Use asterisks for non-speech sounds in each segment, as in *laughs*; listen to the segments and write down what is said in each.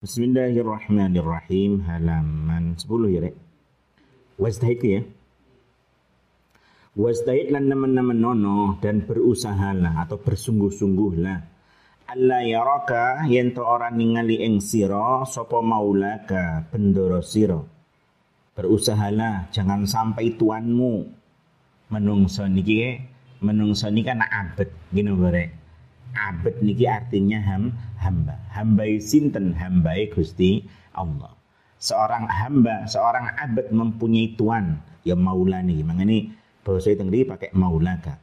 Bismillahirrahmanirrahim halaman 10 ya rek. Wastahid ya. Wastahid lan nemen-nemen nono dan berusahalah atau bersungguh-sungguhlah. Allah yaraka yen to ora ningali ing sira sapa maulaka bendoro sira. Berusahalah jangan sampai tuanmu menungso niki menungso niki kan abet gini bare. Abet niki artinya ham hamba. Hamba sinten hamba Gusti Allah. Seorang hamba, seorang abad mempunyai tuan ya maulani. Mangane bahasa itu pakai maulaka.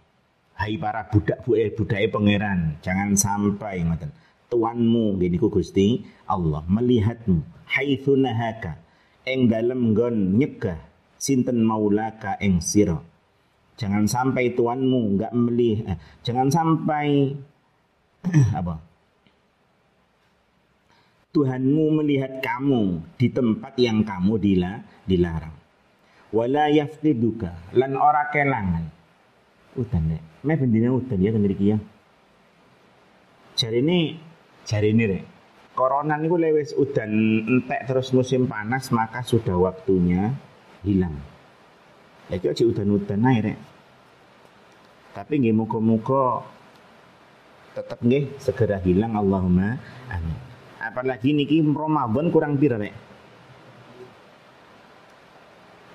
Hai para budak budak budak pangeran, jangan sampai ngoten. Tuanmu gini ku Gusti Allah melihatmu haitsu nahaka eng dalem nggon nyegah sinten maulaka eng sira. Jangan sampai tuanmu enggak melihat, eh, jangan sampai *clears throat* apa? Tuhanmu melihat kamu di tempat yang kamu dila, dilarang. Wala yaftiduka lan ora kelangan. Udan deh. Me bendina udan ya tengeri kia. Jari ini, jari ini rek. Corona niku lewis udan entek terus musim panas maka sudah waktunya hilang. Ya kok udan-udan ae rek. Tapi nggih muga-muga tetap nggih segera hilang Allahumma amin apalagi niki Ramadan kurang pira rek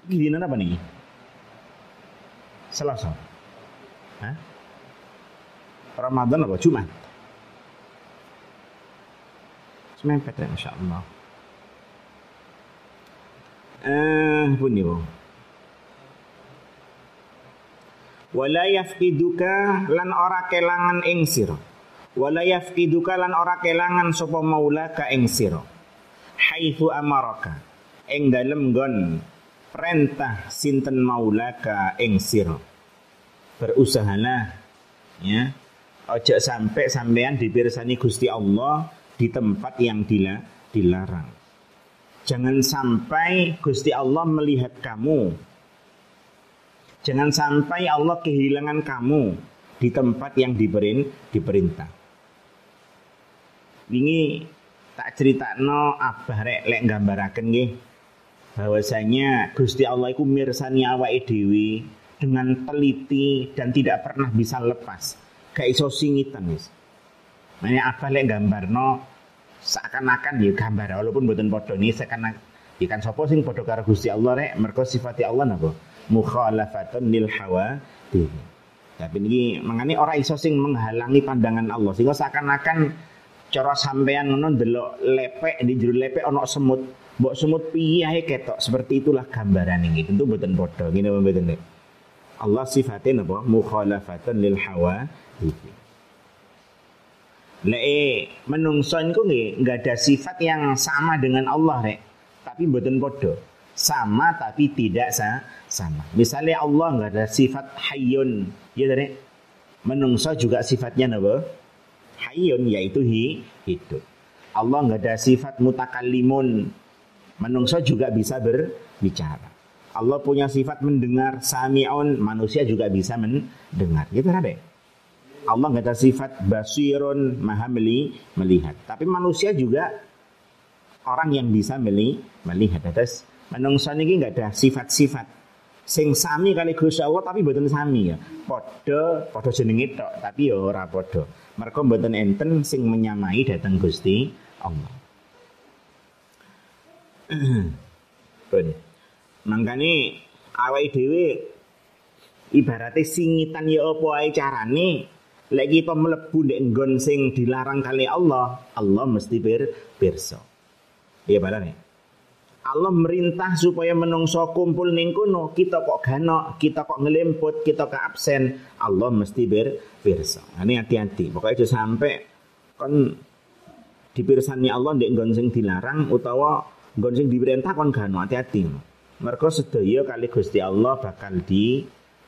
Gini apa nih? Selasa. Hah? Ramadan apa? Jumat. Semempet ya, Masya Allah. Eh, pun bu. Wala yafqiduka lan ora kelangan ing sira wala yafqiduka ora kelangan sapa maula ka ing sira. Haitsu amaraka ing dalem gon perintah sinten maulaka ing sira. Berusahalah ya. Ojo sampai sampean dipirsani Gusti Allah di tempat yang dila, dilarang. Jangan sampai Gusti Allah melihat kamu. Jangan sampai Allah kehilangan kamu di tempat yang diberin, diperintah wingi tak no abah rek lek gambaraken nggih bahwasanya Gusti Allah iku mirsani awake dhewe dengan teliti dan tidak pernah bisa lepas. Gak iso singitan wis. Makanya abah lek gambarno seakan-akan ya gambar walaupun mboten padha ini seakan ya sapa sing padha karo Gusti Allah rek mergo sifati Allah napa mukhalafatun lil hawa tapi ini mengani orang iso sing menghalangi pandangan Allah sehingga seakan-akan cara sampean ngono ndelok lepek di jero lepek ana semut. Mbok semut piye ketok? Seperti itulah gambaran ini. Tentu mboten padha. Ngene mboten Allah sifatin apa? Mukhalafatan lil hawa. Lek menungso niku nggih enggak ada sifat yang sama dengan Allah rek. Tapi mboten padha. Sama tapi tidak sa sama. Misalnya Allah enggak ada sifat hayyun. Ya rek? Menungso juga sifatnya napa hayyun yaitu hi, hidup. Allah nggak ada sifat mutakallimun. Manusia juga bisa berbicara. Allah punya sifat mendengar, sami'un, manusia juga bisa mendengar. Gitu kan. Allah nggak ada sifat basirun, maha meli, melihat. Tapi manusia juga orang yang bisa meli, melihat. Atas manusia ini nggak ada sifat-sifat sing sami kali Gusti Allah tapi mboten sami ya. Padha padha jenenge tok tapi ya ora padha. Mereka mboten enten sing menyamai datang Gusti Allah. *clears throat* Pun. Mangkane awake dhewe ibaratnya singitan ya apa ae carane lek kita mlebu ndek nggon sing dilarang kali Allah, Allah mesti bir pirsa. Iya barane. Allah merintah supaya menungso kumpul ning kono, kita kok ganok, kita kok ngelemput, kita kok absen, Allah mesti ber pirsa. Nah, ini hati-hati. Pokoknya aja sampai kon dipirsani Allah ndek nggon sing dilarang utawa nggon sing diperintah kon gano hati-hati. Mergo sedaya kali Gusti Allah bakal di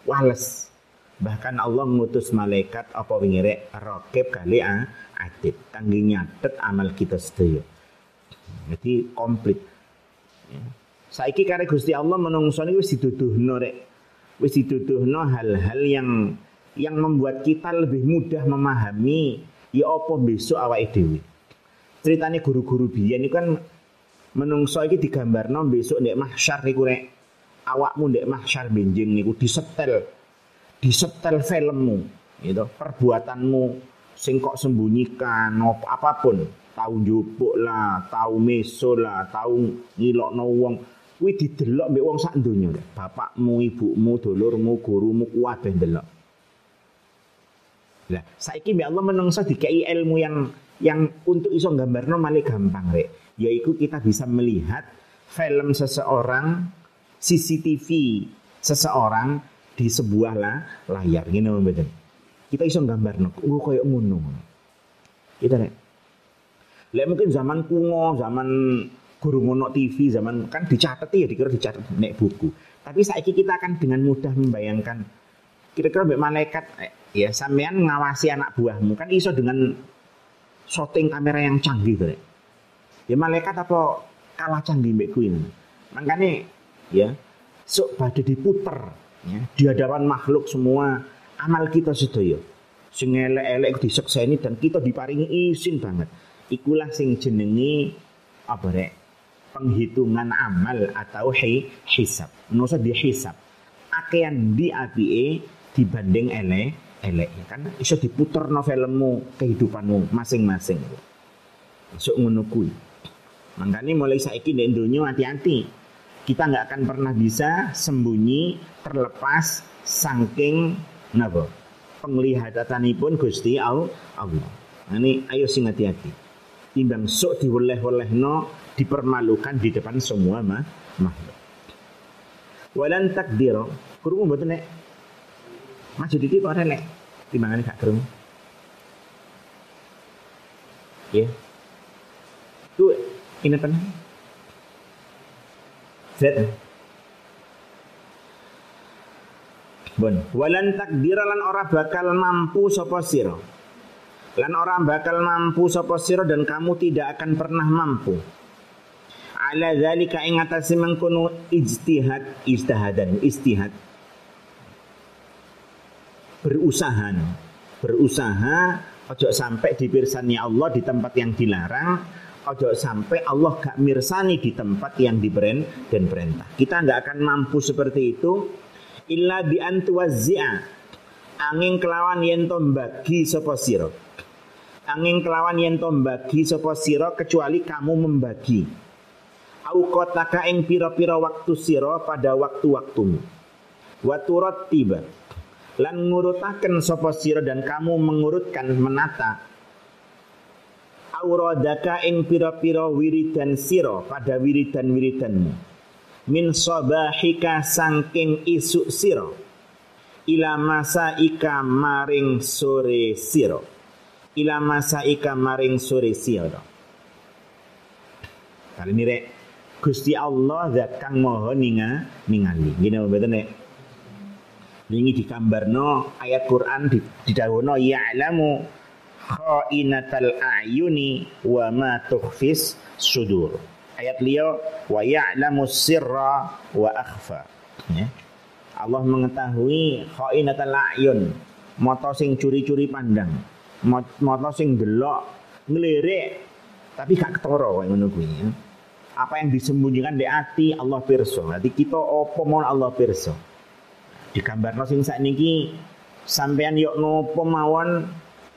wales. Bahkan Allah ngutus malaikat apa wingire rokib kali ah, adit kangge nyatet amal kita sedaya. Jadi komplit. Saiki kare Gusti Allah menungso niku wis diduduhno rek. Wis diduduhno hal-hal yang yang membuat kita lebih mudah memahami ya apa besok awake dhewe. ceritanya guru-guru biyen itu kan menungso iki digambarno besok ndek mahsyar niku rek awakmu ndek mahsyar benjing niku disetel disetel filmmu gitu perbuatanmu sing kok sembunyikan apa pun tahu njupuk lah tahu meso lah tahu ngilokno wong. Kuwi didelok mbek wong sak donya. Bapakmu ibumu dulurmu gurumu kuwabeh ndelok. Lah saiki mbek Allah menungso dikei ilmu yang yang untuk iso gambarno malah gampang rek. Yaitu kita bisa melihat film seseorang CCTV seseorang di sebuah lah, layar. Gini mboten? Kita iso gambarno oh koyo ngono. Kita rek Lek mungkin zaman kuno, zaman guru ngono TV, zaman kan dicatat ya dikira dicatat nek buku. Tapi saiki kita akan dengan mudah membayangkan kira-kira mbak malaikat eh, ya sampean ngawasi anak buahmu kan iso dengan shooting kamera yang canggih tuh ya malaikat apa kalah canggih mbak kuwi makanya ya sok pada diputer ya di hadapan makhluk semua amal kita sedaya. Sing elek-elek disekseni dan kita diparingi izin banget ikulah sing jenengi apa rek? Penghitungan amal atau hi, hisab. Menurut dihisab akean di APE dibanding elek elek ya kan iso diputer no filmmu kehidupanmu masing-masing. Masuk ngono kuwi. Makanya mulai saiki di dunia hati-hati. Kita nggak akan pernah bisa sembunyi terlepas saking napa? Penglihatanipun Gusti Allah. Ini ayo sing hati-hati timbang sok diwoleh-woleh no dipermalukan di depan semua mah makhluk walan takdiro kurung mboten nek Maju dikit kok relek. Timbangane gak gerung. Ya. Itu ini apa Z. Bon, walan takdira lan ora bakal mampu sapa sira. Lan ora bakal mampu sapa sira dan kamu tidak akan pernah mampu. Ala zalika ing atase mengkono ijtihad, ijtihadan, istihad berusaha berusaha ojo sampai dipirsani Allah di tempat yang dilarang ojo sampai Allah gak mirsani di tempat yang diberen dan perintah. Kita nggak akan mampu seperti itu illa bi antuwazzi'a angin kelawan yen bagi sapa sira angin kelawan yen to bagi sapa sira kecuali kamu membagi. Au kotaka ing pira-pira waktu sira pada waktu-waktumu. Wa tiba. Lan ngurutaken sapa sira dan kamu mengurutkan menata. Auradaka ing pira-pira wiridan sira pada wiridan-wiridanmu. Min sabahika sangking isuk sira. Ila masa ika maring sore sira ila masa ika maring sore sira kali ini rek Gusti Allah zat kang maha ninga ningali gini mboten nek Wingi digambarno ayat Quran didawono ya'lamu khainatal a'yuni wa ma tukhfis sudur. Ayat liya wa ya'lamu sirra wa akhfa. Ya. Allah mengetahui khainatal a'yun, mata sing curi-curi pandang, mata sing delok ngelirik tapi gak ketara kowe ngono ya. Apa yang disembunyikan di hati Allah pirsa. Nanti kita opo mau Allah pirsa digambar sing niki sampean yok nopo mawon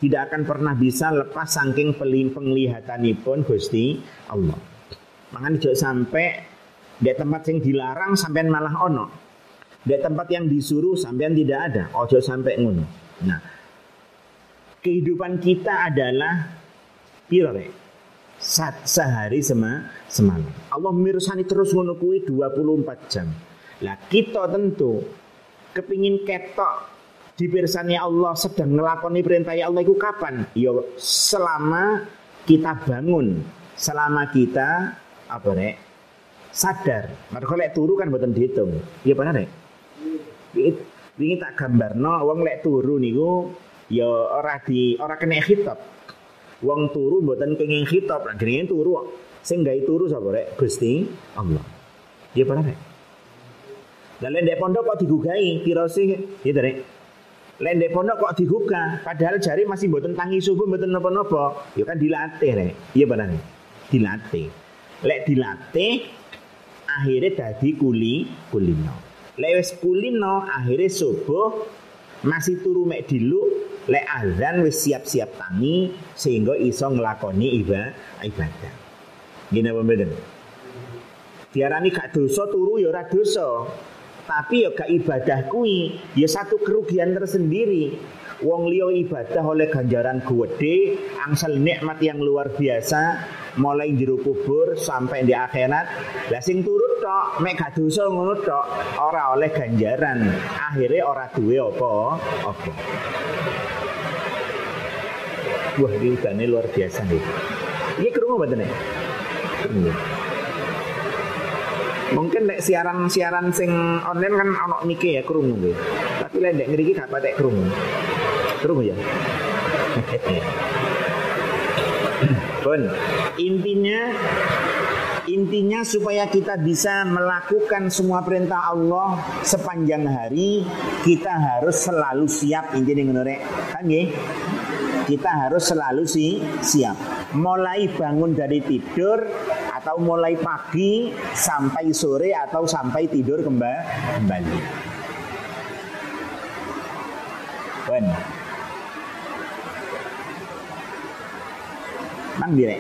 tidak akan pernah bisa lepas saking penglihatanipun Gusti Allah. Mangan jauh sampai di tempat yang dilarang sampean malah ono. Di tempat yang disuruh sampean tidak ada. Ojo sampai ngono. Nah, kehidupan kita adalah pire sehari sema semalam. Allah mirsani terus kuwi 24 jam. Lah kita tentu kepingin ketok di pirsani Allah sedang ngelakoni perintah Allah itu kapan? Ya selama kita bangun, selama kita apa rek? sadar. Mereka lek turu kan buatan dihitung. Iya benar rek? Ini tak gambar no, wong lek turu niku ya ora di ora kena khitab. Wong turu buatan kenging khitab, lah jenenge turu. Sing gawe turu sapa rek? Gusti Allah. Iya benar rek? Lalu di pondok kok digugai piro sih? Gitu rek. Lendek pondok kok dibuka, padahal jari masih mboten tangi subuh mboten napa-napa. Ya kan dilatih rek. Iya benar. Dilatih. Lek dilatih akhirnya dadi kuli kulino. Lek wis kulino akhirnya subuh masih turu mek diluk lek azan wis siap-siap tangi sehingga iso nglakoni ibadah. Gini apa mboten? Diarani gak dosa turu ya ora dosa. Tapi ya gak ibadah kui, ya satu kerugian tersendiri. Wong liya ibadah oleh ganjaran gede, angsal nikmat yang luar biasa, mulai jero kubur sampai di akhirat. Lah sing turut tok, mek gak dosa ngono tok, ora oleh ganjaran. Akhirnya ora duwe apa apa. Wah, ini luar biasa nih. Ini kerungu mboten nih? Mungkin nek siaran-siaran sing online kan ono mike ya krungu. Tapi lek nek ngriki gak patek krungu. Krungu ya. Pun intinya Intinya supaya kita bisa melakukan semua perintah Allah sepanjang hari, kita harus selalu siap intinya ngono Kan? Kita harus selalu si siap. Mulai bangun dari tidur atau mulai pagi sampai sore atau sampai tidur kembali. Mang direk.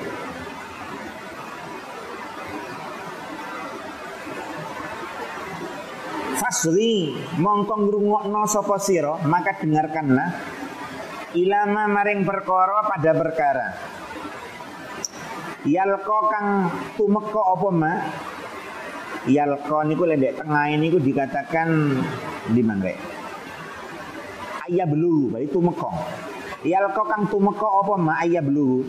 Fasri mongkong ngrungokno sapa sira maka dengarkanlah ilama maring perkara pada perkara Yalko kang tumeka apa ma? Yalko niku lendek tengah ini ku dikatakan di mangke. Ayah belu, berarti tumeka. Yalko kang tumeka apa ma ayah belu?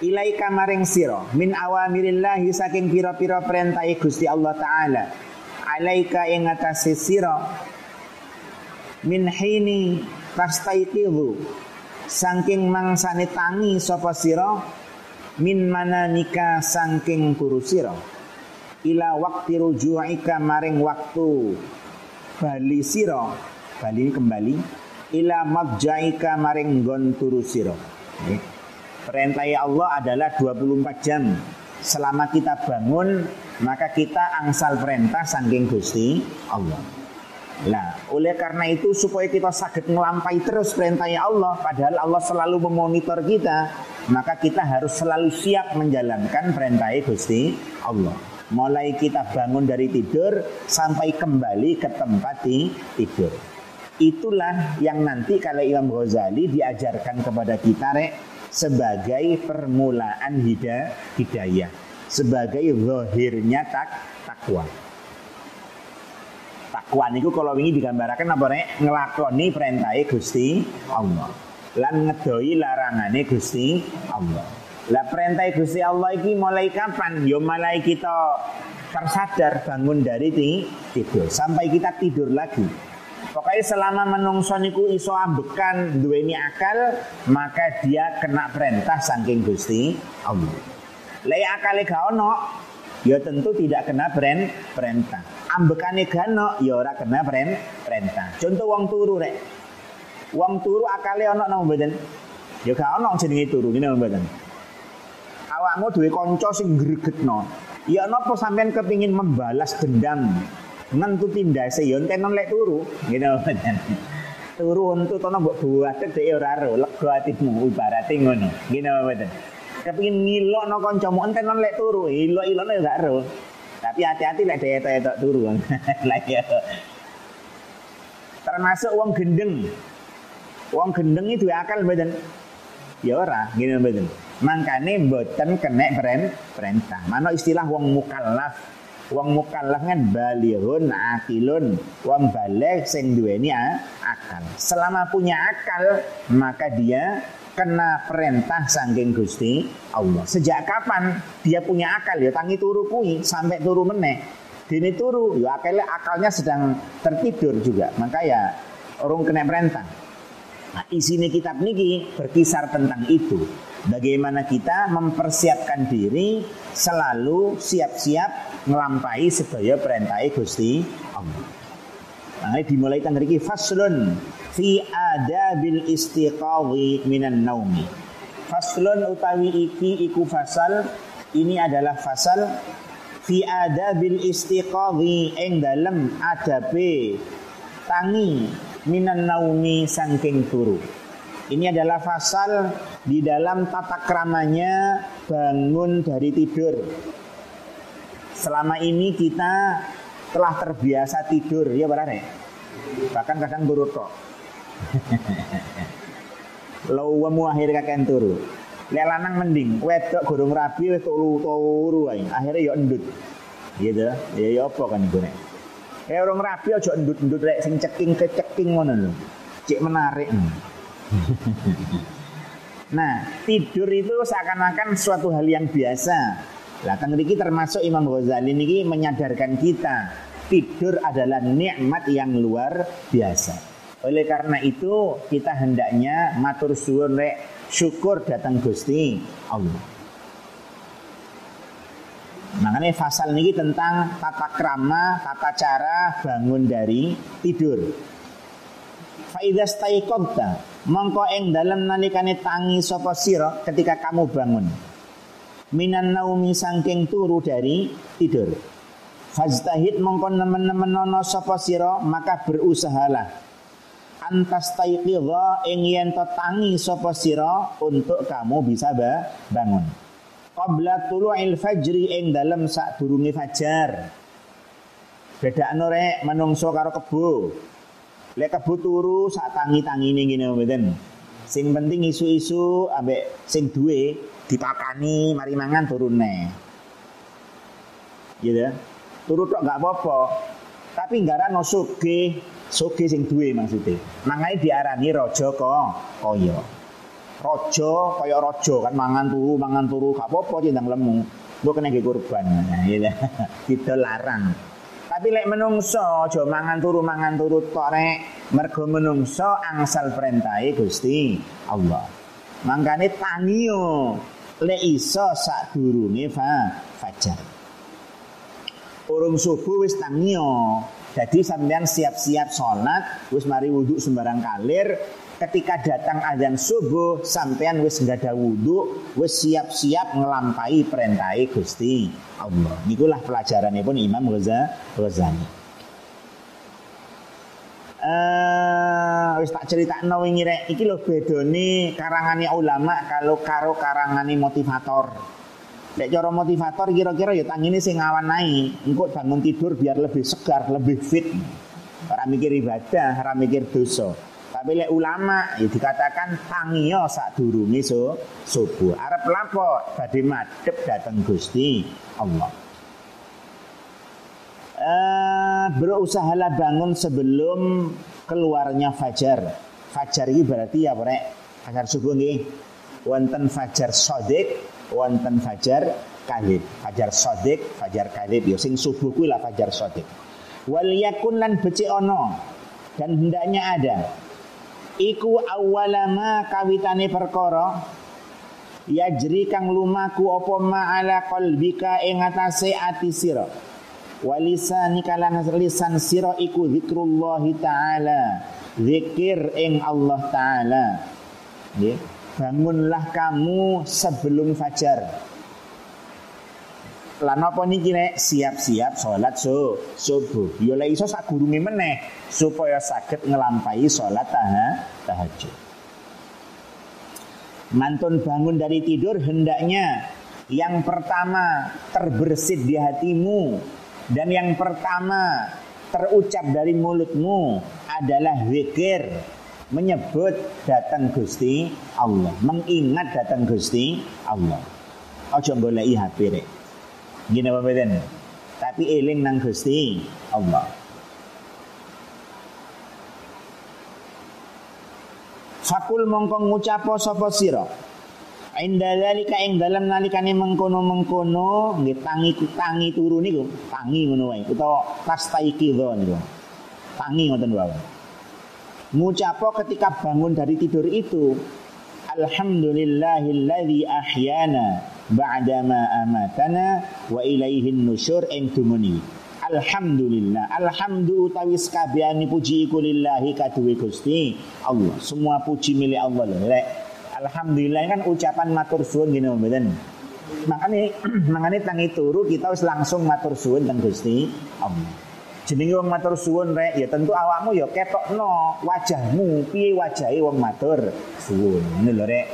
Ilaika maring siro min awamirillahi saking pira-pira perintah Gusti Allah taala. Alaika ing atase sira min hini tastaiqizu saking mangsane tangi sapa sira min mana nikah sangking turu sira. Ila waktu rujuika maring waktu bali sira bali kembali ila mabjaika maring gon turu sira perintah Allah adalah 24 jam selama kita bangun maka kita angsal perintah sangking Gusti Allah Nah, oleh karena itu supaya kita sakit melampai terus perintahnya Allah, padahal Allah selalu memonitor kita, maka kita harus selalu siap menjalankan perintah Gusti Allah. Mulai kita bangun dari tidur sampai kembali ke tempat tidur. Itulah yang nanti kalau Imam Ghazali diajarkan kepada kita rek sebagai permulaan hidayah, sebagai zahirnya tak takwa. Takwa niku kalau ingin digambarkan apa nek ngelakoni perintah Gusti Allah. Lan ngedoi Gusti Allah. Lah perintah Gusti Allah iki mulai kapan? Yo ya mulai kita tersadar bangun dari tidur sampai kita tidur lagi. Pokoknya selama menungso niku iso ambekan duweni akal, maka dia kena perintah saking Gusti Allah. Lei akale gak ono, ya tentu tidak kena brand perintah. Ambekane gano ya ora kena brand perintah. Contoh wong turu rek. Wong turu akale ana nang mboten? Ya gak ana jenenge turu ngene mboten. Awakmu duwe kanca sing gregetno. Ya napa sampean kepingin membalas dendam? Nentu tindase ya enten lek turu, ngene mboten. Turu untuk tono mbok buat dhek ora ro, lega atimu ibarate ngono. Ngene mboten kepingin ngilok no kancamu enten lek turu. Ilok ilok no gak ro tapi hati-hati lek daya tak turu *laughs* lah ya termasuk uang gendeng. Uang gendeng itu akal badan ya ora badan makanya mboten kena brand perintah mana istilah uang mukallaf Wong mukallaf kan balihun akilun wong balik sing duweni akal. Selama punya akal maka dia kena perintah sangking Gusti Allah. Sejak kapan dia punya akal ya tangi turu kui sampai turu meneh. Dini turu ya akalnya akalnya sedang tertidur juga. Maka ya orang kena perintah. Nah, isi kitab niki berkisar tentang itu. Bagaimana kita mempersiapkan diri selalu siap-siap melampai sedaya perintah Gusti Allah. Nah, dimulai tanggal ini faslun fi adabil istiqadhi minan naumi. Faslun utawi iki iku fasal ini adalah fasal fi adabil istiqadhi ing dalem adabe tangi minan naumi sangking turu. Ini adalah fasal di dalam tata kramanya bangun dari tidur. Selama ini kita telah terbiasa tidur, ya benar ya? Bahkan kadang buruk kok. Lawamu *laughs* akhir kakek turu. Lek lanang mending, wedok gorong rabi wis turu turu ae. Akhire ya endut. Gitu. Ya ya apa kan iku nek. Eh orang rabi aja endut-endut rek sing ceking keceking ngono lho. Cek menarik. *laughs* nah, tidur itu seakan-akan suatu hal yang biasa. Lah kan ini termasuk Imam Ghazali ini menyadarkan kita tidur adalah nikmat yang luar biasa. Oleh karena itu kita hendaknya matur suwun rek syukur datang Gusti Allah. Makanya fasal ini tentang tata krama, tata cara bangun dari tidur. Faidah staiqobta mongko eng dalam nalikane tangi sopo siro ketika kamu bangun. Minan naumi sangking turu dari tidur. Fajtahid mongko nemen-nemen nono sopo siro maka berusahalah antas taiqidha ing yen tangi sapa sira untuk kamu bisa ba bangun. Qabla tulu'il fajri ing dalem sadurunge fajar. Bedakno rek menungso karo kebo. Lek kebo turu sak tangi-tangine ngene mboten. Sing penting isu-isu ambek sing duwe dipakani mari mangan turune. Gitu. Turu tok gak apa-apa. Tapi nggak no suge Soge sing duwe maksudnya. Makanya diarani rojo kok kaya. Rojo kaya rojo kan mangan turu mangan turu gak apa-apa cindang lemu. Gue kena ge kurban. Gitu. *laughs* Kita larang. Tapi lek menungso aja mangan turu mangan turu tok rek. Mergo menungso angsal perintahe Gusti Allah. Mangkane tanio lek iso sak durunge fa fajar. Urung subuh wis tangio. Jadi sampean siap-siap sholat, wis mari wudhu sembarang kalir. Ketika datang azan subuh, sampean wis nggak ada wudhu, wis siap-siap ngelampai perintai Gusti Allah. Itulah pelajarannya pun Imam Ghazali. Eh, wis tak cerita wingi rek, iki lho bedone karangane ulama kalau karo karangane motivator. Lek cara motivator kira-kira ya tangine sing awan naik, engko bangun tidur biar lebih segar, lebih fit. Ora mikir ibadah, ora mikir dosa. Tapi lek ulama ya dikatakan tangiyo sak durunge so, subuh. Arep lapo badhe madhep dateng Gusti Allah. Uh, berusahalah bangun sebelum keluarnya fajar. Fajar ini berarti ya, Rek. Fajar subuh nggih. Wonten fajar sodik, wonten fajar kalib. Fajar sodik, fajar kalib. Ya sing subuh kuwi lah fajar sodik. Wal yakun lan becik ono dan hendaknya ada. Iku awalama kawitane perkara yajri kang lumaku apa ma'ala qalbika ing atase ati sira. Walisani kalan lisan sira iku zikrullah taala. Zikir ing Allah taala. Nggih. Bangunlah kamu sebelum fajar. Lan apa niki nek siap-siap salat so, subuh. Ya lek iso sak gurunge meneh supaya saged ngelampahi salat taha, tahajud. Mantun bangun dari tidur hendaknya yang pertama terbersit di hatimu dan yang pertama terucap dari mulutmu adalah zikir menyebut datang Gusti Allah, mengingat datang Gusti Allah. Ojo goleki HP rek. Gini apa beden? Tapi eling nang Gusti Allah. Fakul mongko ngucapo sapa sira. Inda dalika ing dalam nalikane mengkono-mengkono nggih tangi tangi turu niku, tangi ngono wae utawa tastaikidho niku. Tangi ngoten wae. Ngucapo ketika bangun dari tidur itu Alhamdulillahilladzi ahyana ba'dama amatana wa ilaihin nusyur ing dumuni. Alhamdulillah. Alhamdu utawi sekabehane puji iku lillahi kaduwe Gusti Allah. Semua puji milik Allah lho. Alhamdulillah kan ucapan matur suwun gini mboten. Makanya *clears throat* makanya tangi turu kita harus langsung matur suwun teng Gusti Allah. Jenenge wong matur suwun rek ya tentu awakmu ya ketokno wajahmu piye wajahe wong matur suwun. Ngono lho rek.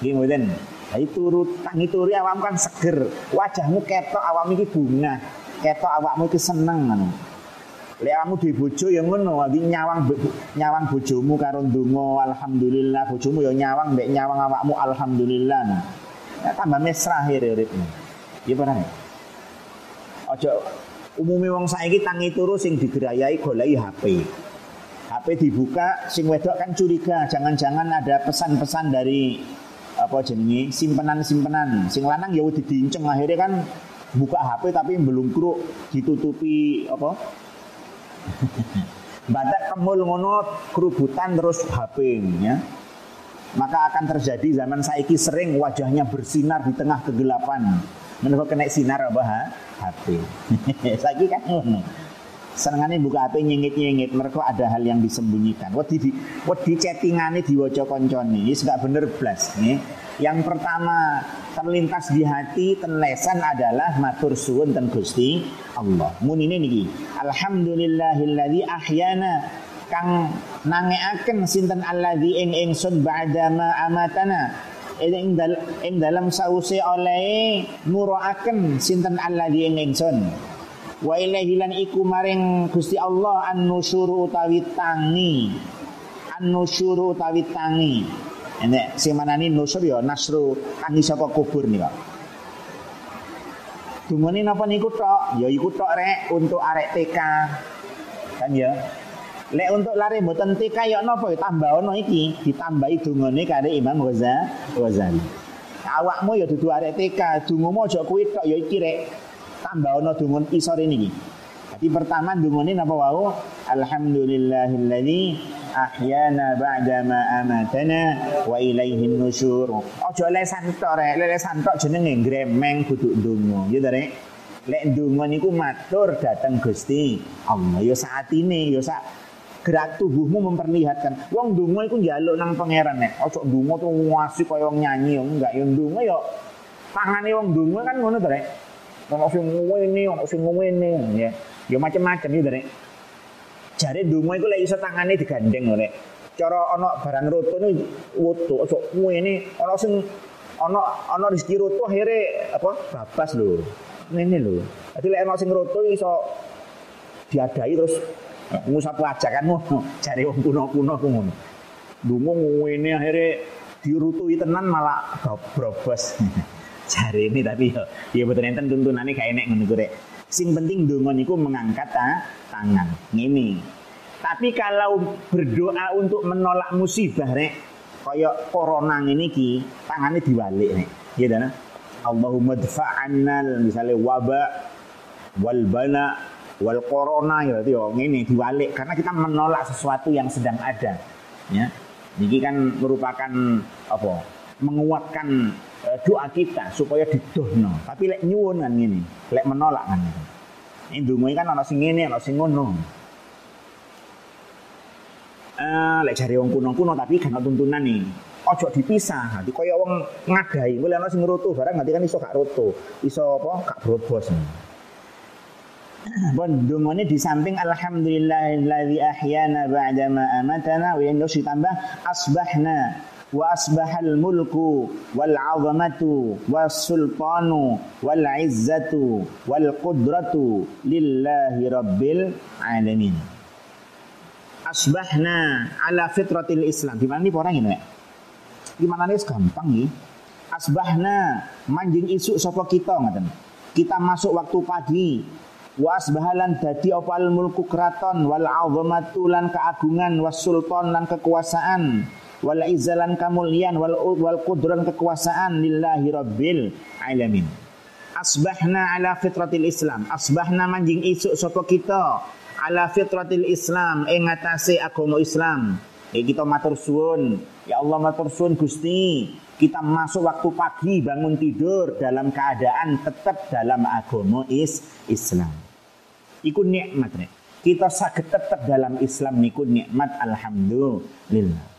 Nggih mboten. Jadi turu tangi turu awakmu kan seger, wajahmu ketok awakmu iki bunga ketok awakmu itu seneng ngono. Lek awakmu duwe bojo ya ngono, nyawang nyawang bojomu karo ndonga alhamdulillah, bojomu ya nyawang mbek nyawang awakmu alhamdulillah. Ya, tambah mesra akhir uripmu. Ya pernah. Ojo umumnya wong saiki tangi turu sing digerayai goleki HP. HP dibuka sing wedok kan curiga, jangan-jangan ada pesan-pesan dari apa jenenge simpenan-simpenan. Sing lanang ya didinceng akhirnya kan buka HP tapi belum keruk ditutupi apa *laughs* badak kemul ngono kerubutan terus HP ya. Maka akan terjadi zaman saiki sering wajahnya bersinar di tengah kegelapan. Menurut kena sinar apa ha? HP *laughs* saiki kan ngono. Senengane buka HP nyengit-nyengit. Mereka ada hal yang disembunyikan. Wedi di wedi chattingane diwaca koncone. Wis gak bener blas nih yang pertama terlintas di hati tenlesan adalah matur suwun ten Gusti Allah. Mun ini niki. Alhamdulillahilladzi ahyana kang nangeaken sinten alladzi ing ingsun ba'da ma amatana. Ing, dal ing dalam sause oleh nuroaken sinten alladzi ing ingsun. Wa ilaihi lan iku maring Gusti Allah an-nusyuru utawi tangi. An-nusyuru utawi tangi. Enek sing manani nusur ya nasru tangi saka kubur nih Pak. Dungane napa niku tok? Ya iku tok rek untuk arek TK. Kan ya. Lek untuk lari mboten TK ya napa ya tambah ono iki, ditambahi dungane kare Imam Ghazali. Awakmu ya dudu arek TK, dungomu aja kuwi tok ya iki rek. Tambah ono dungon isore niki. Jadi pertama dungane napa wau? Alhamdulillahilladzi ahyana ba'da ma amatana wa ilaihi nusyur. Aja lesan tok rek, lesan tok jenenge gremeng kudu ndonga. Ya ta rek. Lek ndonga niku matur dateng Gusti Allah. Ya saat ini ya sak gerak tubuhmu memperlihatkan. Wong ndonga iku njaluk nang pangeran nek. Aja ndonga tuh ngasih kaya wong nyanyi enggak ya ndonga ya tangane wong ndonga kan ngono to rek. Ono sing ngene, ono sing ngene ya. Ya macam-macam ya rek. Jare donga iku lek iso tangane digandeng lho Cara ana barang roto ini woto, aja ini ana sing ana ana rezeki roto akhire apa babas lho. Ngene lho. Dadi lek ana sing roto iso diadai terus ngusapu ajakanmu *laughs* jare wong kuno-kuno ku ngono. Dungo ngene akhire dirutui tenan malah brobos. *laughs* Jare ini tapi ya ya betul enten tuntunane gak enek ngono. Sing penting donga niku mengangkat ta, tangan. Ngene. Tapi kalau berdoa untuk menolak musibah rek, kaya corona ini ki, tangannya diwalik nek. Gitu nah. Allahumma dfa'anna misalnya wabak wal bala wal corona ya berarti oh ngene diwalik karena kita menolak sesuatu yang sedang ada. Ya. Ini kan merupakan apa? menguatkan uh, doa kita supaya didohno. Tapi lek nyuwun kan ngene, lek menolak kan. Ini dungu kan ana sing ngene, ana sing ngono. Uh, lek cari wong kuno-kuno tapi kan tuntunan nih. Ojo dipisah, nanti kaya wong ngadahi, boleh ana sing roto barang nanti kan iso gak roto, iso apa gak brobos. *clears throat* Bon dungane di samping alhamdulillahilladzi ahyana ba'da ma amatana wa yang ditambah asbahna wa asbahal mulku wal azamatu was sultanu wal izzatu wal qudratu lillahi rabbil alamin asbahna ala fitratil islam gimana nih orang ini gimana nih? Gampang nih. asbahna manjing isu sapa kita ngaten kita masuk waktu pagi. wa asbahalan dadi opal mulku keraton. Wal azamatu lan keagungan. Was sultan lan kekuasaan wal izzalan kamulyan wal wal qudran kekuasaan lillahi rabbil alamin. Asbahna ala fitratil islam. Asbahna manjing isuk sapa kita ala fitratil islam ing atase agama islam. Eh kita matur suwun. Ya Allah matur suwun Gusti. Kita masuk waktu pagi bangun tidur dalam keadaan tetap dalam agama is Islam. Iku nikmat nek. Kita sakit tetap dalam Islam niku nikmat alhamdulillah.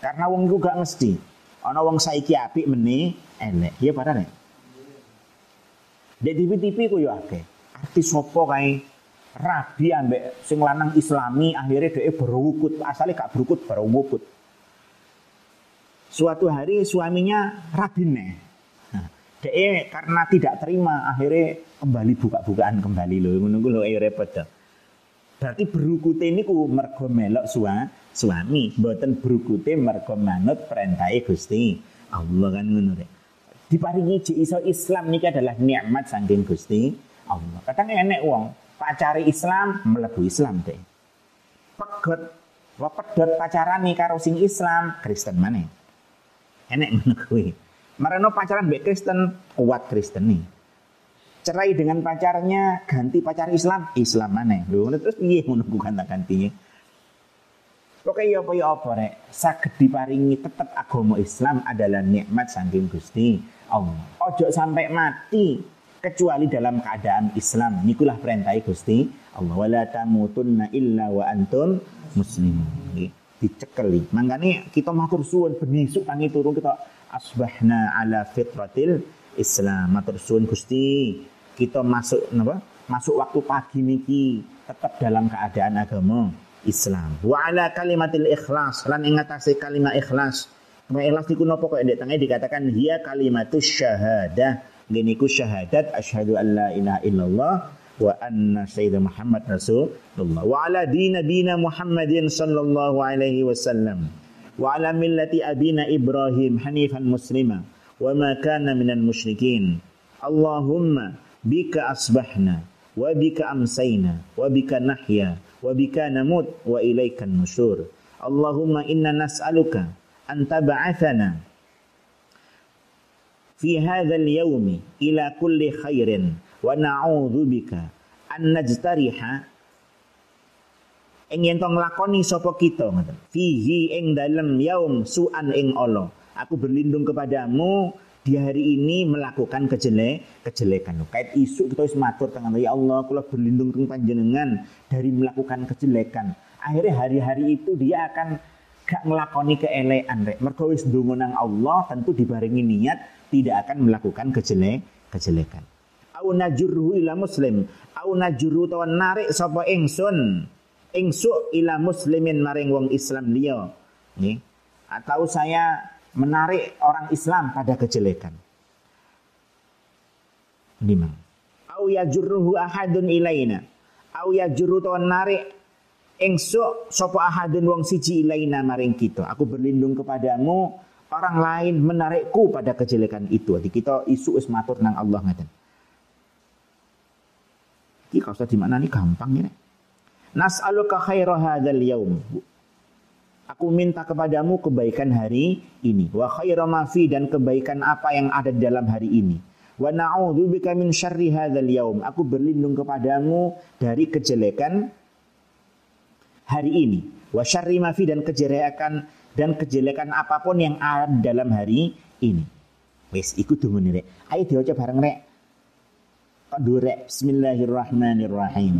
Karena wong iku gak mesti. Ana wong saiki apik meni elek. Ya padahal nek. Dek TV-TV ku yo akeh. Artis sopo kae rabi ambek sing lanang islami akhirnya dia berwukut asalnya gak berwukut berwukut suatu hari suaminya rabine nah, dia karena tidak terima akhirnya kembali buka-bukaan kembali loh menunggu loh ayo repot berarti berukute ini ku mergo melok sua, suami buatan berukute mergo manut perintai gusti Allah kan ngono rek diparingi iso Islam ini adalah nikmat saking gusti Allah kadang enek uang pacari Islam melebu Islam deh. Pegot wa pacaran nih karo sing Islam Kristen mana? Enek ngono kuwi. Pacaran mbek Kristen kuat Kristen nih. Cerai dengan pacarnya ganti pacar Islam Islam mana? Lho terus piye ngono ganti Pokoknya ya apa ya apa rek, saged diparingi tetap agama Islam adalah nikmat saking Gusti Allah. Ojo sampai mati kecuali dalam keadaan Islam. Nikulah perintah Gusti Allah wala tamutunna illa wa antum muslimun. Dicekeli. Makanya kita matur suwun benisuk tangi turun kita asbahna ala fitratil Islam. Matur suwun Gusti. Kita masuk napa? Masuk waktu pagi niki tetap dalam keadaan agama Islam. Wa ala kalimatil ikhlas. Lan ing kalimat ikhlas. Kalimat ikhlas niku napa kok ndek tengah dikatakan hiya kalimatus syahadah. Gini ku syahadat asyhadu an la ilaha illallah wa anna sayyidina Muhammad Rasulullah. Wa ala din nabina Muhammadin sallallahu alaihi wasallam. Wa ala millati abina Ibrahim hanifan muslima. Wa ma kana minal musyrikin. Allahumma bika asbahna wa bika amsayna wa bika nahya wa bika namut wa ilaikan nusyur Allahumma inna nas'aluka an tab'athana fi hadzal yaumi ila kulli khairin wa na'udzu bika an najtariha. Ing yen nglakoni sapa kita ngoten. Fihi ing dalem yaum su'an ing Allah. Aku berlindung kepadamu di hari ini melakukan kejelek kejelekan. Kait isu kita wis matur tengah ya Allah kula berlindung keng panjenengan dari melakukan kejelekan. Akhirnya hari-hari itu dia akan gak ngelakoni keelekan rek. Wis nang Allah tentu dibarengi niat tidak akan melakukan kejelek kejelekan. Au najurhu ila muslim. Au najurhu tawan narik sapa ingsun. Ingsu ila muslimin maring wong Islam liya. Nih atau saya menarik orang Islam pada kejelekan lima au yajurruhu ahadun ilaina au yajurru tawan narik Engso sopo ahadun wong siji ilaina maring kita. Aku berlindung kepadamu. Orang lain menarikku pada kejelekan itu. Jadi kita isu is matur nang Allah ngaten. Iki kau di mana nih gampang ini. Nas'aluka khaira hadzal yaum. Aku minta kepadamu kebaikan hari ini. Wa khaira ma fi dan kebaikan apa yang ada di dalam hari ini. Wa na'udzubika min syarri hadzal yaum. Aku berlindung kepadamu dari kejelekan hari ini. Wa syarri mafi dan kejelekan dan kejelekan apa pun yang ada dalam hari ini. Wes ikut tunggu nih rek. Ayo diwaca bareng rek. قدره بسم الله الرحمن الرحيم.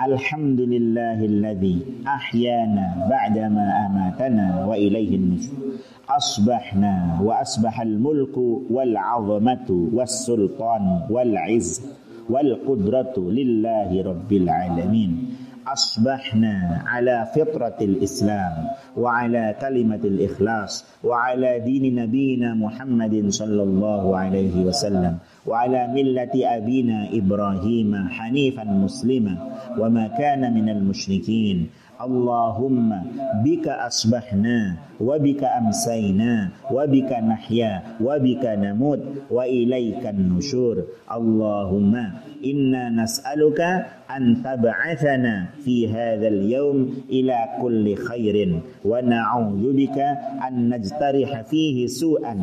الحمد لله الذي أحيانا بعدما أماتنا وإليه النشور أصبحنا وأصبح الملك والعظمة والسلطان والعز والقدرة لله رب العالمين. أصبحنا على فطرة الإسلام وعلى كلمة الإخلاص وعلى دين نبينا محمد صلى الله عليه وسلم. وعلى ملة أبينا إبراهيم حنيفا مسلما وما كان من المشركين. اللهم بك أصبحنا وبك أمسينا وبك نحيا وبك نموت وإليك النشور. اللهم إنا نسألك أن تبعثنا في هذا اليوم إلى كل خير ونعوذ بك أن نجترح فيه سوءا.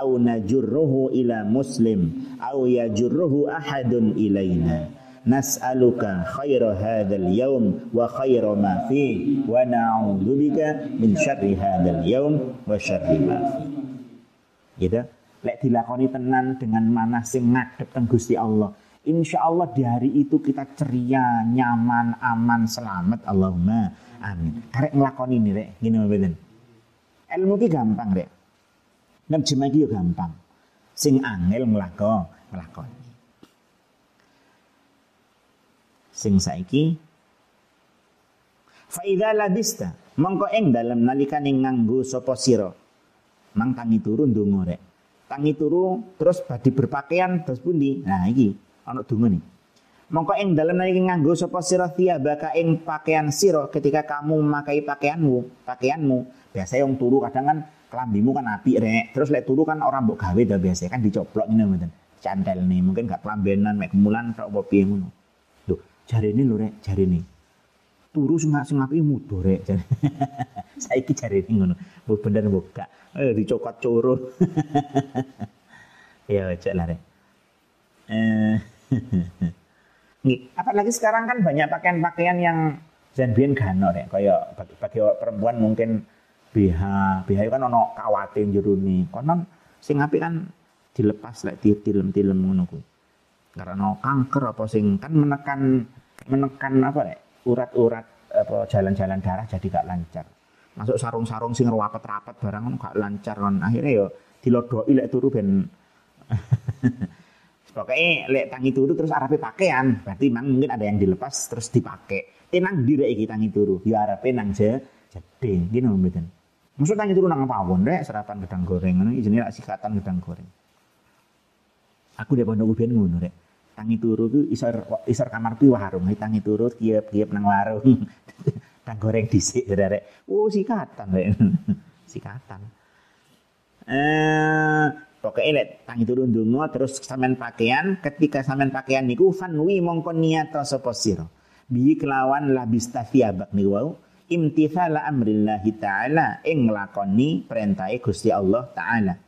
au najurruhu ila muslim au yajurruhu ahadun ilaina nas'aluka khaira hadzal yaum wa khaira ma fi wa na'udzubika min syarri hadzal yaum wa syarri ma fi gitu lek dilakoni tenan dengan mana sing ngadep teng Gusti Allah Insya Allah di hari itu kita ceria, nyaman, aman, selamat. Allahumma amin. Karek ngelakon ini rek, gini mbak Ilmu ini gampang rek. Nerjemah ki gampang. Sing angel nglakon, nglakoni. Sing saiki fa idza labista mongko ing dalem nalikane nganggo sapa sira. Mang tangi turu ndonga rek tangi turu terus badi berpakaian terus pundi? Nah iki ana donga nih. Mongko ing dalem nalika nganggo sapa sira baka ing pakaian sira ketika kamu memakai pakaianmu pakaianmu. Biasa yang turu kadang kan kelambimu kan api rek. Terus lek turu kan orang mbok gawe dah biasa kan dicoplok ngene mboten? Cantel nih mungkin gak kelambenan mek kemulan tok apa piye ngono. Lho jarene lho rek jarene turu sing sing api mudo rek jare. *laughs* Saiki jarene ngono. Bener buka eh dicokot coro *laughs* ya cek lah rek. Eh *laughs* apalagi sekarang kan banyak pakaian-pakaian yang jangan gano deh. Kayak bagi, bagi perempuan mungkin BH, BH kan ono kawate jero ni. Konon sing api kan dilepas lek like, tilem-tilem ngono kuwi. Karena kanker apa sing kan menekan menekan apa deh? urat-urat apa jalan-jalan darah jadi gak lancar. Masuk sarung-sarung sing rapet-rapet barang kan gak lancar kan. Akhirnya yo dilodoi lek turu ben *laughs* Pokoknya lek tangi turu terus arape pakaian, berarti memang mungkin ada yang dilepas terus dipakai. Tenang diri iki tangi turu, ya arape nang je jeding, gini mboten. Maksud tangi turu nang pawon rek serapan gedang goreng ngono jenenge lak sikatan gedang goreng. Aku dek pondok uben ngono rek. Tangi turu ku isor isor kamar pi warung, tangi turu kiep-kiep nang warung. *laughs* gedang goreng dhisik rek. Oh sikatan rek. *laughs* sikatan. Eh Pokoknya lek tangi turun dungo terus samen pakaian ketika samen pakaian niku fanwi mongko niat sapa sira. Bi kelawan labis tafiyabak niku wau imtithala amrillahi taala ing nglakoni perintahe Gusti Allah taala.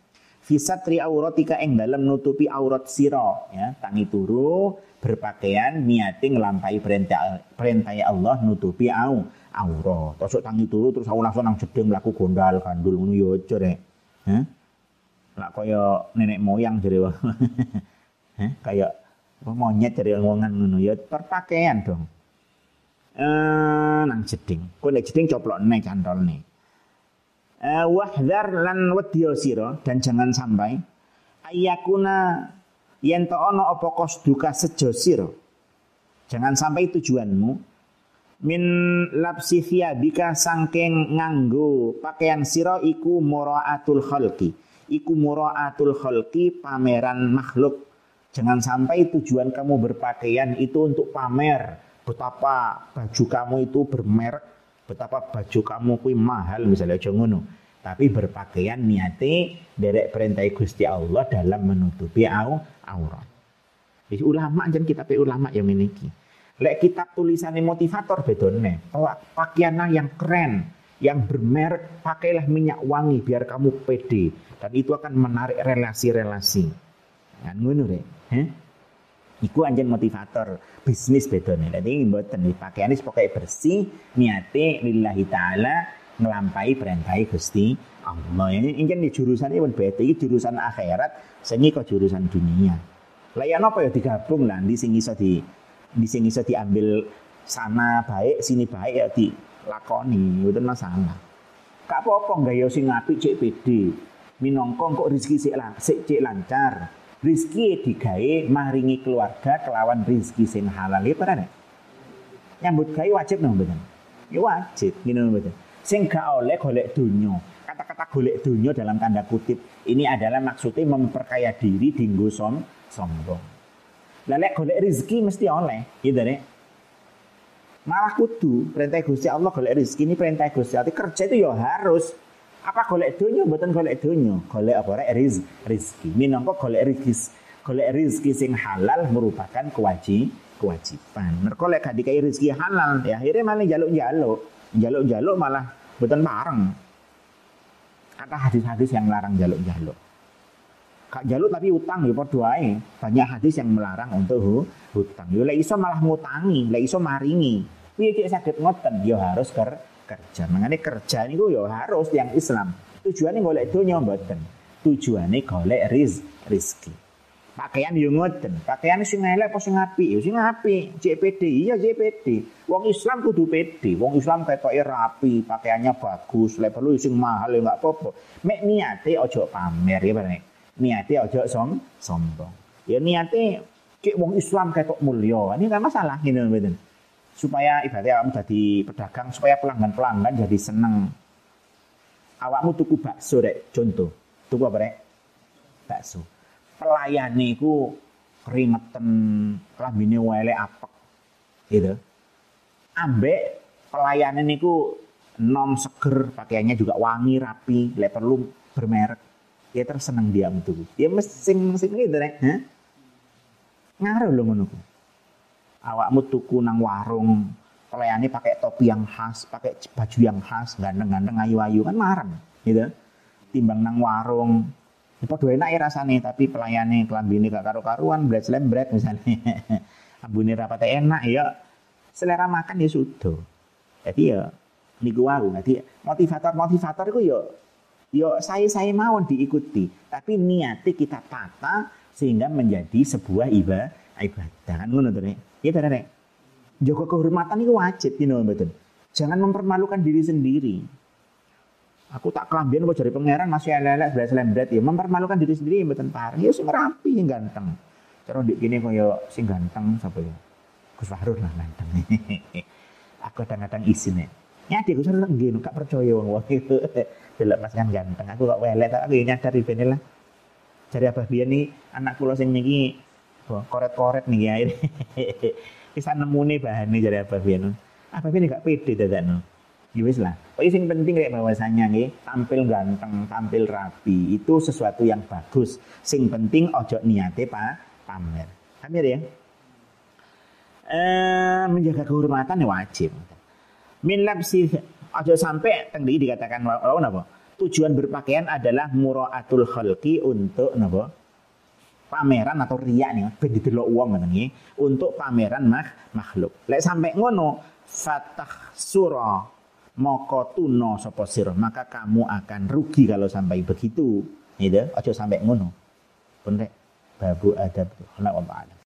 Fi satri auratika ing dalam nutupi aurat sira ya tangi turu berpakaian niate nglampahi perintah perintah Allah nutupi au aurat. Terus tangi turu terus aku langsung nang jedeng mlaku gondal kandul ngono ya aja rek. Lah kaya nenek moyang jare. Heh, *laughs* kaya monyet jare wongan ngono ya perpakaian dong. Eh nang jeding. Kowe nek jeding coplokne cantolne. Eh wahdar lan wedya sira dan jangan sampai ayakuna yen to ana apa kosduka sejo sira. Jangan sampai tujuanmu min lapsi bika sangking nganggo pakaian sira iku muraatul khalqi iku muraatul khalqi pameran makhluk. Jangan sampai tujuan kamu berpakaian itu untuk pamer betapa baju kamu itu bermerek, betapa baju kamu kui mahal misalnya aja. Tapi berpakaian niate derek perintah Gusti Allah dalam menutupi au aurat. Jadi ulama jangan kita pe ulama yang memiliki. Lek kitab tulisannya motivator bedone. Pakaian yang keren, yang bermerek, pakailah minyak wangi biar kamu pede dan itu akan menarik relasi-relasi. Kan ngono rek. Iku anjen motivator bisnis bedone. Dadi mboten pakaian wis pokoke bersih, niate lillahi taala ngelampai perintah Gusti Allah. Ini ingin di jurusan ini beda iki jurusan akhirat, sing kok jurusan dunia. Lah ya napa ya digabung lah di sing iso di di sing iso diambil sana baik sini baik ya di lakoni itu masalah. Kak apa-apa gaya sing apik cek pede. Minangka kok rezeki cek lancar. Rizki digawe maringi keluarga kelawan rizki sing halal. Itu kan nyambut gawe wajib nang mboten? Ya wajib ngene mboten. Sing gak oleh golek dunya kata-kata golek dunya dalam tanda kutip ini adalah maksudnya memperkaya diri dinggo som sombong. Lah lek golek rezeki mesti oleh gitu nek? Malah kudu perintah Gusti Allah golek rezeki ini perintah Gusti Allah. Kerja itu ya harus apa golek dunia mboten golek dunia, golek apa rek riz, rezeki. Minangka golek rezeki golek rezeki sing halal merupakan kewajib kewajiban. Mereka lek gak dikai rezeki halal, ya akhirnya malah jaluk-jaluk. Jaluk-jaluk malah mboten bareng. Kata hadis-hadis yang melarang jaluk-jaluk. Kak jaluk tapi utang ya padha. Banyak hadis yang melarang untuk hutang. Yo lek iso malah ngutangi, lek iso maringi. Piye cek saged ngoten? Yo harus ker kerja. Mengane kerja niku yo harus yang Islam. Tujuannya golek donya mboten. Tujuannya golek riz, rizki. Pakaian yo ngoten. Pakaian sing elek apa sing apik? Ya sing apik. JPD iya JPD. Wong Islam kudu PD. Wong Islam ketoke rapi, pakaiannya bagus, lek perlu sing mahal ya enggak apa-apa. Mek niate aja pamer ya Pak. Niate aja som sombong. Ya niate cek wong Islam ketok mulya. Ini kan masalah ngene mboten. Supaya ibaratnya kamu jadi pedagang supaya pelanggan-pelanggan jadi seneng. Awakmu tuku bakso rek. Contoh. Tuku apa rek? Bakso. Pelayane iku keringetan klambine welek apek. Gitu. Ambek pelayanan niku nom seger pakaiannya juga wangi rapi lek perlu bermerek. Ya terus seneng dia metu. Ya mesti mesti gitu ha ngaruh lho ngono ku awakmu tuku nang warung pelayane pakai topi yang khas pakai baju yang khas ganteng-ganteng ayu-ayu kan marah gitu timbang nang warung Ya, padha enak ya tapi pelayane klambine gak karu-karuan, blet lembret misalnya. *laughs* Ambune rapate enak ya selera makan ya sudah. Jadi ya niku aku. Jadi motivator-motivator itu ya ya saya-saya mau diikuti, tapi niatnya kita tata sehingga menjadi sebuah ibadah ibadah kan ngono nek. Iya nek. Jaga kehormatan itu wajib know, betul. Jangan mempermalukan diri sendiri. Aku tak kelambian apa jadi pangeran masih elek belas lembret ya mempermalukan diri sendiri mboten pareng. Ya sing rapi sing ganteng. Cara ndik kene kaya sing ganteng sapa ya? Gus lah ganteng. *laughs* aku kadang-kadang isin ya. Nyadi Gus Fahrul nggih gak percaya wong wong itu. *laughs* Delok Mas kan ganteng. Aku kok welek tak aku ya nyadar ibene lah. Jare Abah biyen nih anak kula sing niki koret-koret nih ya. *laughs* Bisa nemune bahane jare Abah biyen. Abah biyen gak pede dadakno. Ya wis lah. Pokoknya sing penting kayak bahwasanya nggih, tampil ganteng, tampil rapi itu sesuatu yang bagus. Sing penting ojo niate Pak pamer. Pamer ya. Eh, menjaga kehormatan ya wajib. Min labsi ojo sampai tadi dikatakan oh, napa? Tujuan berpakaian adalah muraatul khalqi untuk napa? Pameran atau riak nih ben didelok wong ngoten nggih untuk pameran mak makhluk. Lek sampai ngono fatah surah moko tuno sapa sir maka kamu akan rugi kalau sampai begitu. Gitu. Aja sampai ngono. Pun babu adab. Allah